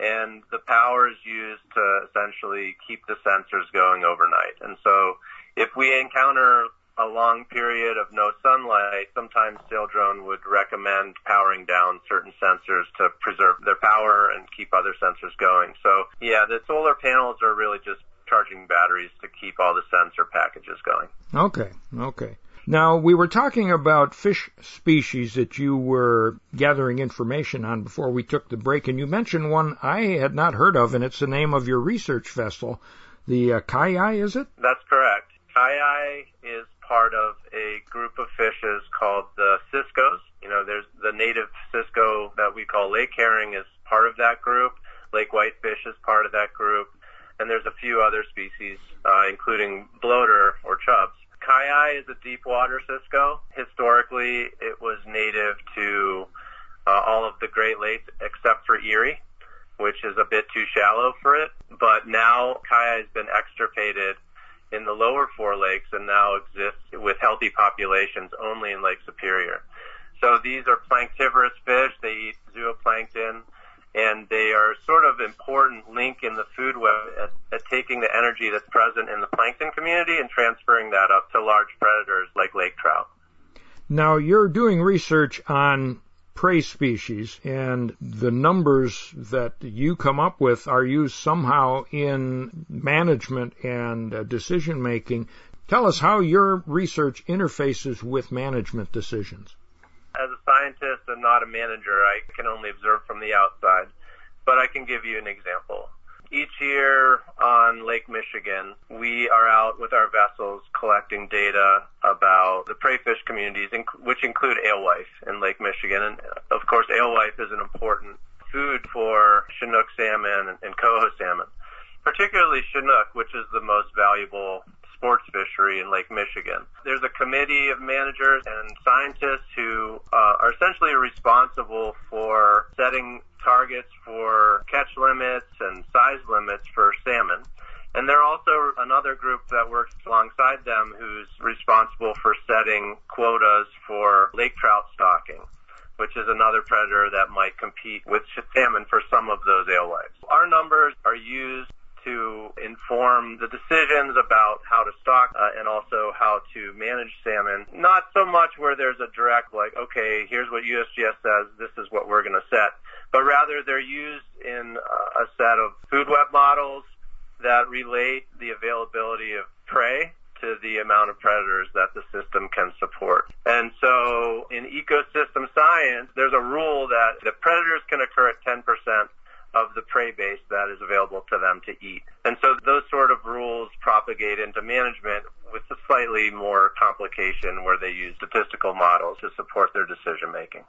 and the power is used to essentially keep the sensors going overnight. And so if we encounter a long period of no sunlight, sometimes Saildrone would recommend powering down certain sensors to preserve their power and keep other sensors going. So yeah, the solar panels are really just charging batteries to keep all the sensor packages going. Okay, okay. Now, we were talking about fish species that you were gathering information on before we took the break, and you mentioned one I had not heard of, and it's the name of your research vessel, the uh, Kiyi, is it? That's correct. Kiyi is part of a group of fishes called the Ciscos. You know, there's the native Cisco that we call lake herring is part of that group. Lake whitefish is part of that group. And there's a few other species, uh, including bloater or chubs. Kiyi is a deep water Cisco. Historically, it was native to uh, all of the Great Lakes except for Erie, which is a bit too shallow for it. But now Kiyi has been extirpated in the lower four lakes and now exists with healthy populations only in Lake Superior. So these are planktivorous fish. They eat zooplankton and they are sort of important link in the food web at, at, taking the energy that's present in the plankton community and transferring that up to large predators like lake trout. Now you're doing research on prey species and the numbers that you come up with are used somehow in management and uh, decision making. Tell us how your research interfaces with management decisions as a scientist and not a manager, I can only observe from the outside. But I can give you an example. Each year on Lake Michigan, we are out with our vessels collecting data about the prey fish communities, which include alewife in Lake Michigan. And of course, alewife is an important food for Chinook salmon and coho salmon, particularly Chinook, which is the most valuable sports fishery in Lake Michigan. There's a committee of managers and scientists who uh, are essentially responsible for setting targets for catch limits and size limits for salmon. And there are also another group that works alongside them who's responsible for setting quotas for lake trout stocking which is another predator that might compete with salmon for some of those alewives. Our numbers are used to inform the decisions about how to stock uh, and also how to manage salmon. Not so much where there's a direct like, okay, here's what USGS says, this is what we're going to set, but rather they're used in a set of food web models that relate the availability of prey to the amount of predators that the system can support. And so in ecosystem science, there's a rule that the predators can occur at 10% of the prey base that is available to them to eat. And so those sort of rules propagate into management with a slightly more complication where they use statistical models to support their decision making.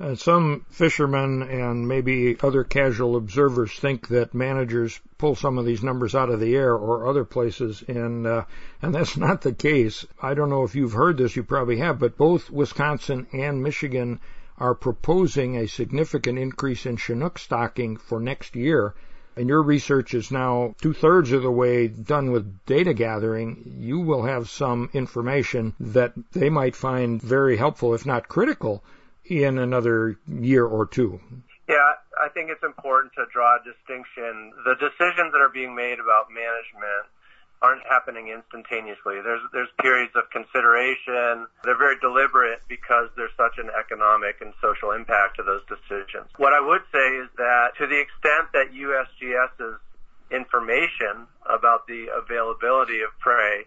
Uh, some fishermen and maybe other casual observers think that managers pull some of these numbers out of the air or other places, and uh, and that's not the case. I don't know if you've heard this, you probably have, but both Wisconsin and Michigan are proposing a significant increase in Chinook stocking for next year, and your research is now two thirds of the way done with data gathering, you will have some information that they might find very helpful, if not critical, in another year or two. Yeah, I think it's important to draw a distinction. The decisions that are being made about management aren't happening instantaneously. There's there's periods of consideration. They're very deliberate because there's such an economic and social impact to those decisions. What I would say is that to the extent that USGS's information about the availability of prey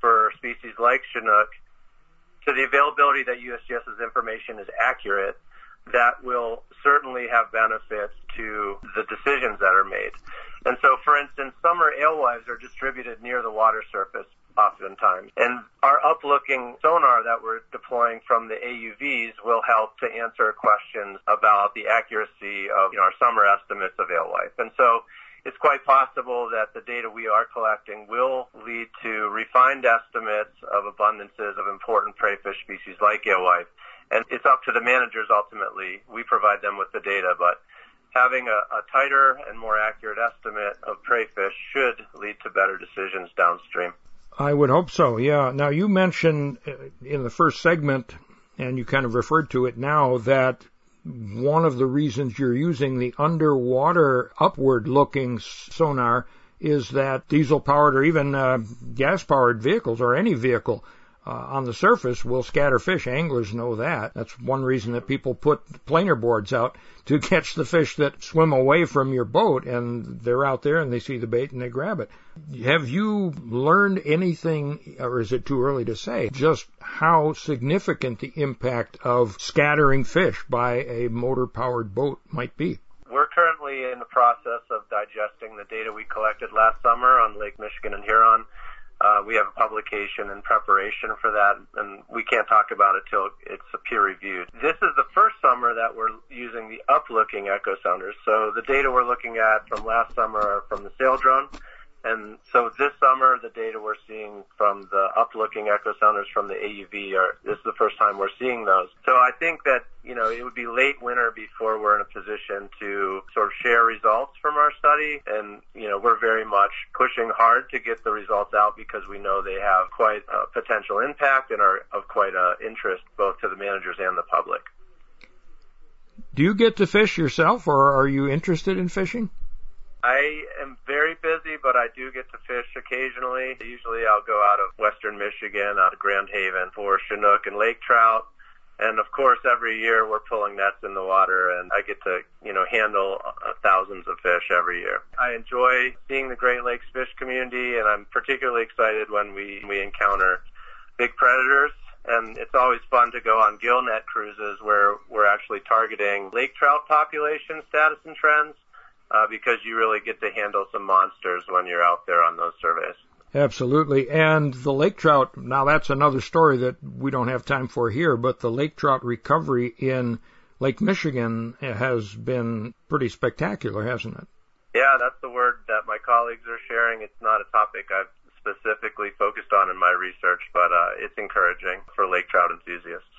for species like Chinook, to the availability that USGS's information is accurate, that will certainly have benefits to the decisions that are made. And so, for instance, summer alewives are distributed near the water surface oftentimes. And our uplooking sonar that we're deploying from the AUVs will help to answer questions about the accuracy of you know, our summer estimates of alewife. And so it's quite possible that the data we are collecting will lead to refined estimates of abundances of important prey fish species like alewife. And it's up to the managers ultimately. We provide them with the data, but having a, a, tighter and more accurate estimate of prey fish should lead to better decisions downstream. I would hope so, yeah. Now, you mentioned uh, in the first segment, and you kind of referred to it now, that one of the reasons you're using the underwater upward looking sonar is that diesel powered or even uh, gas powered vehicles or any vehicle uh, on the surface will scatter fish. Anglers know that. That's one reason that people put planer boards out to catch the fish that swim away from your boat and they're out there and they see the bait and they grab it. Have you learned anything, or is it too early to say, just how significant the impact of scattering fish by a motor powered boat might be? We're currently in the process of digesting the data we collected last summer on Lake Michigan and Huron uh, we have a publication in preparation for that, and we can't talk about it till it's peer reviewed. This is the first summer that we're using the uplooking echo sounders. So the data we're looking at from last summer are from the Saildrone. And so this summer, the data we're seeing from the uplooking echo sounders from the AUV are, this is the first time we're seeing those. So I think that, you know, it would be late winter before we're in a position to sort of share results from our study. And, you know, we're very much pushing hard to get the results out because we know they have quite a potential impact and are of quite a interest both to the managers and the public. Do you get to fish yourself or are you interested in fishing? I am very busy, but I do get to fish occasionally. Usually I'll go out of western Michigan, out of Grand Haven for Chinook and lake trout. And of course, every year we're pulling nets in the water and I get to, you know, handle uh, thousands of fish every year. I enjoy seeing the Great Lakes fish community and I'm particularly excited when we, we encounter big predators. And it's always fun to go on gill net cruises where we're actually targeting lake trout population status and trends uh, because you really get to handle some monsters when you're out there on those surveys. Absolutely. And the lake trout, now that's another story that we don't have time for here, but the lake trout recovery in Lake Michigan has been pretty spectacular, hasn't it? Yeah, that's the word that my colleagues are sharing. It's not a topic I've specifically focused on in my research, but uh, it's encouraging for lake trout enthusiasts.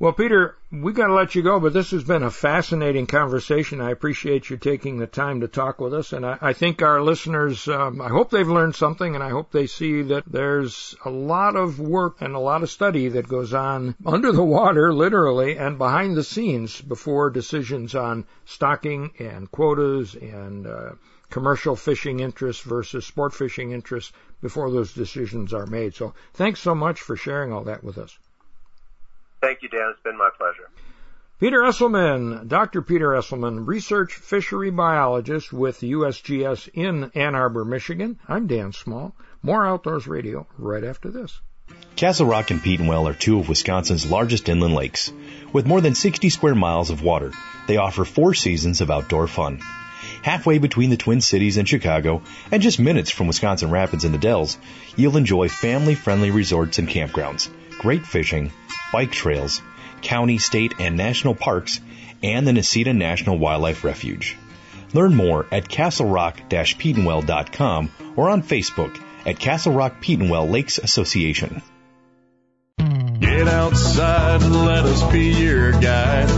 Well, Peter, we got to let you go, but this has been a fascinating conversation. I appreciate you taking the time to talk with us, and I, I think our listeners, um, I hope they've learned something, and I hope they see that there's a lot of work and a lot of study that goes on under the water, literally, and behind the scenes before decisions on stocking and quotas and uh, commercial fishing interests versus sport fishing interests before those decisions are made. So, thanks so much for sharing all that with us. Thank you, Dan. It's been my pleasure. Peter Esselman, Dr. Peter Esselman, research fishery biologist with USGS in Ann Arbor, Michigan. I'm Dan Small. More Outdoors Radio right after this. Castle Rock and Petenwell are two of Wisconsin's largest inland lakes. With more than 60 square miles of water, they offer four seasons of outdoor fun. Halfway between the Twin Cities and Chicago, and just minutes from Wisconsin Rapids and the Dells, you'll enjoy family friendly resorts and campgrounds, great fishing, bike trails, county, state, and national parks, and the Necedah National Wildlife Refuge. Learn more at castlerock-petenwell.com or on Facebook at Castle Rock Petenwell Lakes Association. Get outside and let us be your guide.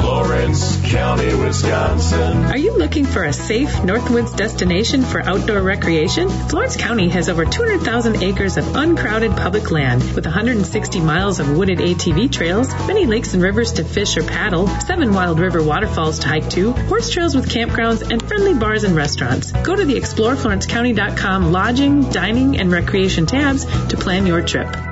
Florence County, Wisconsin. Are you looking for a safe Northwoods destination for outdoor recreation? Florence County has over 200,000 acres of uncrowded public land with 160 miles of wooded ATV trails, many lakes and rivers to fish or paddle, seven wild river waterfalls to hike to, horse trails with campgrounds, and friendly bars and restaurants. Go to the exploreflorencecounty.com lodging, dining, and recreation tabs to plan your trip.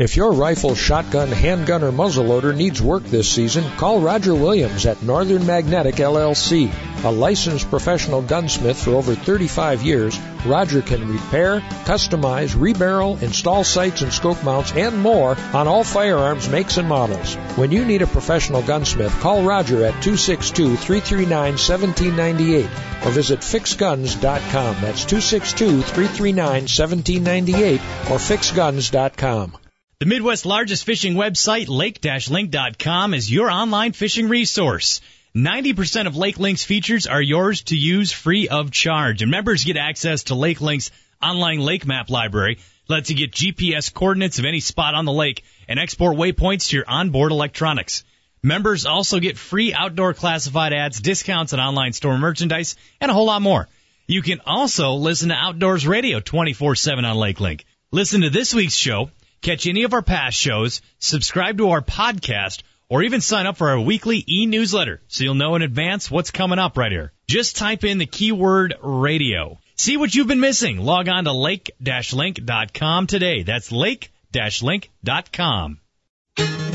If your rifle, shotgun, handgun, or muzzleloader needs work this season, call Roger Williams at Northern Magnetic LLC. A licensed professional gunsmith for over 35 years, Roger can repair, customize, rebarrel, install sights and scope mounts, and more on all firearms makes and models. When you need a professional gunsmith, call Roger at 262-339-1798 or visit fixguns.com. That's 262-339-1798 or fixguns.com. The Midwest's largest fishing website, lake-link.com, is your online fishing resource. 90% of Lake Link's features are yours to use free of charge, and members get access to Lake Link's online lake map library, lets you get GPS coordinates of any spot on the lake and export waypoints to your onboard electronics. Members also get free outdoor classified ads, discounts on online store merchandise, and a whole lot more. You can also listen to Outdoors Radio 24-7 on Lake Link. Listen to this week's show, catch any of our past shows, subscribe to our podcast, or even sign up for our weekly e-newsletter so you'll know in advance what's coming up right here. Just type in the keyword radio. See what you've been missing. Log on to lake-link.com today. That's lake-link.com.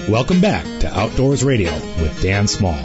Welcome back to Outdoors Radio with Dan Small.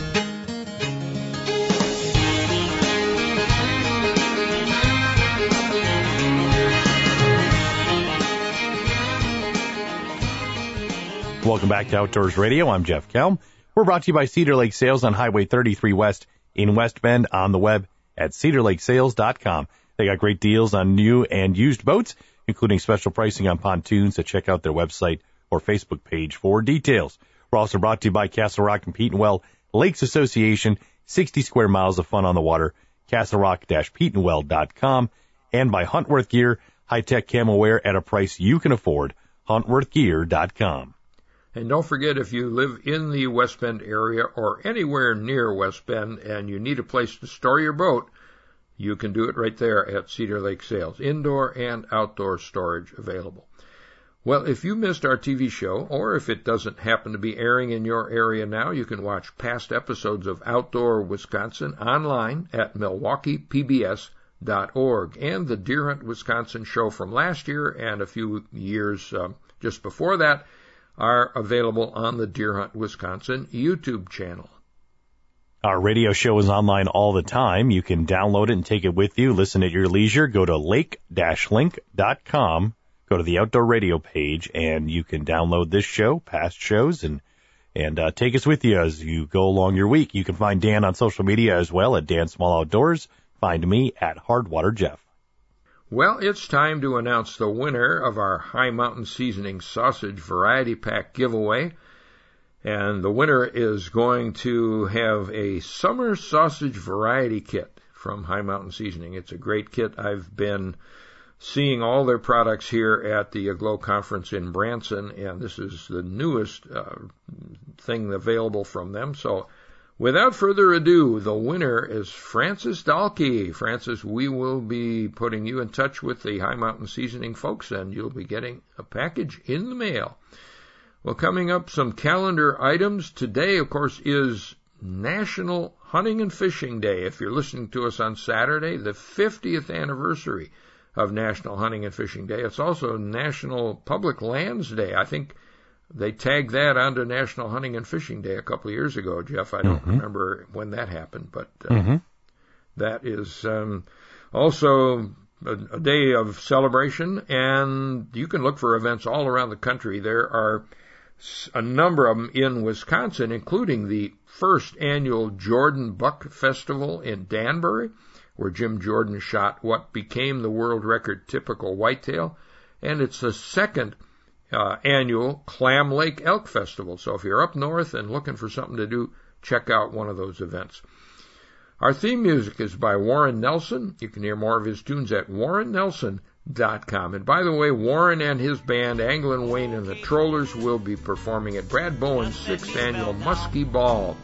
Welcome back to Outdoors Radio. I'm Jeff Kelm. We're brought to you by Cedar Lake Sales on Highway 33 West in West Bend on the web at cedarlakesales.com. They got great deals on new and used boats, including special pricing on pontoons. So check out their website or Facebook page for details. We're also brought to you by Castle Rock and Petenwell Lakes Association, 60 square miles of fun on the water, castlerock-petenwell.com, and by Huntworth Gear, high-tech camo wear at a price you can afford, huntworthgear.com. And don't forget, if you live in the West Bend area or anywhere near West Bend and you need a place to store your boat, you can do it right there at Cedar Lake Sales. Indoor and outdoor storage available. Well, if you missed our TV show, or if it doesn't happen to be airing in your area now, you can watch past episodes of Outdoor Wisconsin online at milwaukeepbs.org and the Deer Hunt Wisconsin show from last year and a few years um, just before that are available on the Deer Hunt Wisconsin YouTube channel. Our radio show is online all the time. You can download it and take it with you. Listen at your leisure. Go to lake-link.com go to the outdoor radio page and you can download this show, past shows, and and uh, take us with you as you go along your week. You can find Dan on social media as well at Dan Small Outdoors. Find me at Hardwater Jeff. Well, it's time to announce the winner of our Hi Mountain Seasoning Sausage Variety Pack giveaway. And the winner is going to have a summer sausage variety kit from Hi Mountain Seasoning. It's a great kit. I've been seeing all their products here at the Aglow conference in Branson, and this is the newest uh, thing available from them. So, without further ado, the winner is Francis Dalkey. Francis, we will be putting you in touch with the Hi Mountain Seasoning folks, and you'll be getting a package in the mail. Well, coming up, some calendar items. Today, of course, is National Hunting and Fishing Day. If you're listening to us on Saturday, the 50th anniversary of National Hunting and Fishing Day. It's also National Public Lands Day. I think they tagged that onto National Hunting and Fishing Day a couple of years ago, Jeff. I don't mm-hmm. remember when that happened, but uh, mm-hmm. that is um, also a, a, day of celebration, and you can look for events all around the country. There are a number of them in Wisconsin, including the first annual Jordan Buck Festival in Danbury where Jim Jordan shot what became the world record typical whitetail, and it's the second uh, annual Clam Lake Elk Festival. So if you're up north and looking for something to do, check out one of those events. Our theme music is by Warren Nelson. You can hear more of his tunes at warrennelson.com. And by the way, Warren and his band, Anglin Wayne and the Trollers, will be performing at Brad Bowen's sixth annual Muskie Ball.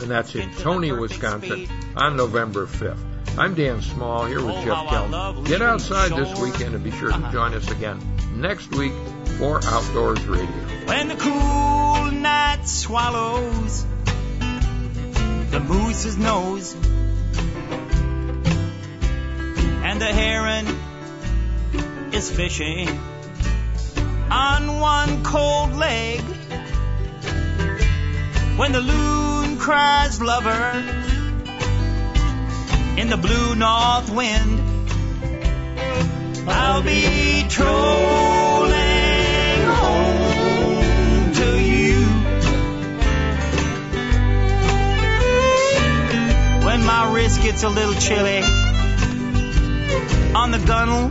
And that's in Tony, Wisconsin on November 5th. I'm Dan Small here with Jeff Kelm. Get outside this weekend and be sure to join us again next week for Outdoors Radio. When the cool night swallows the moose's nose and the heron is fishing on one cold leg when the loon cries lover in the blue north wind. I'll be trolling My wrist gets a little chilly on the gunnel.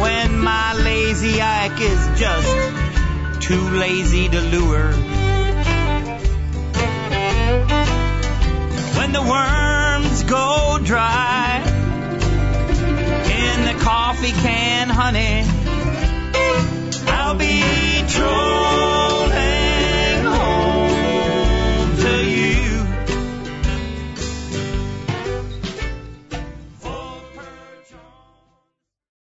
When my lazy Ike is just too lazy to lure. when the worms go dry in the coffee can, honey. I'll be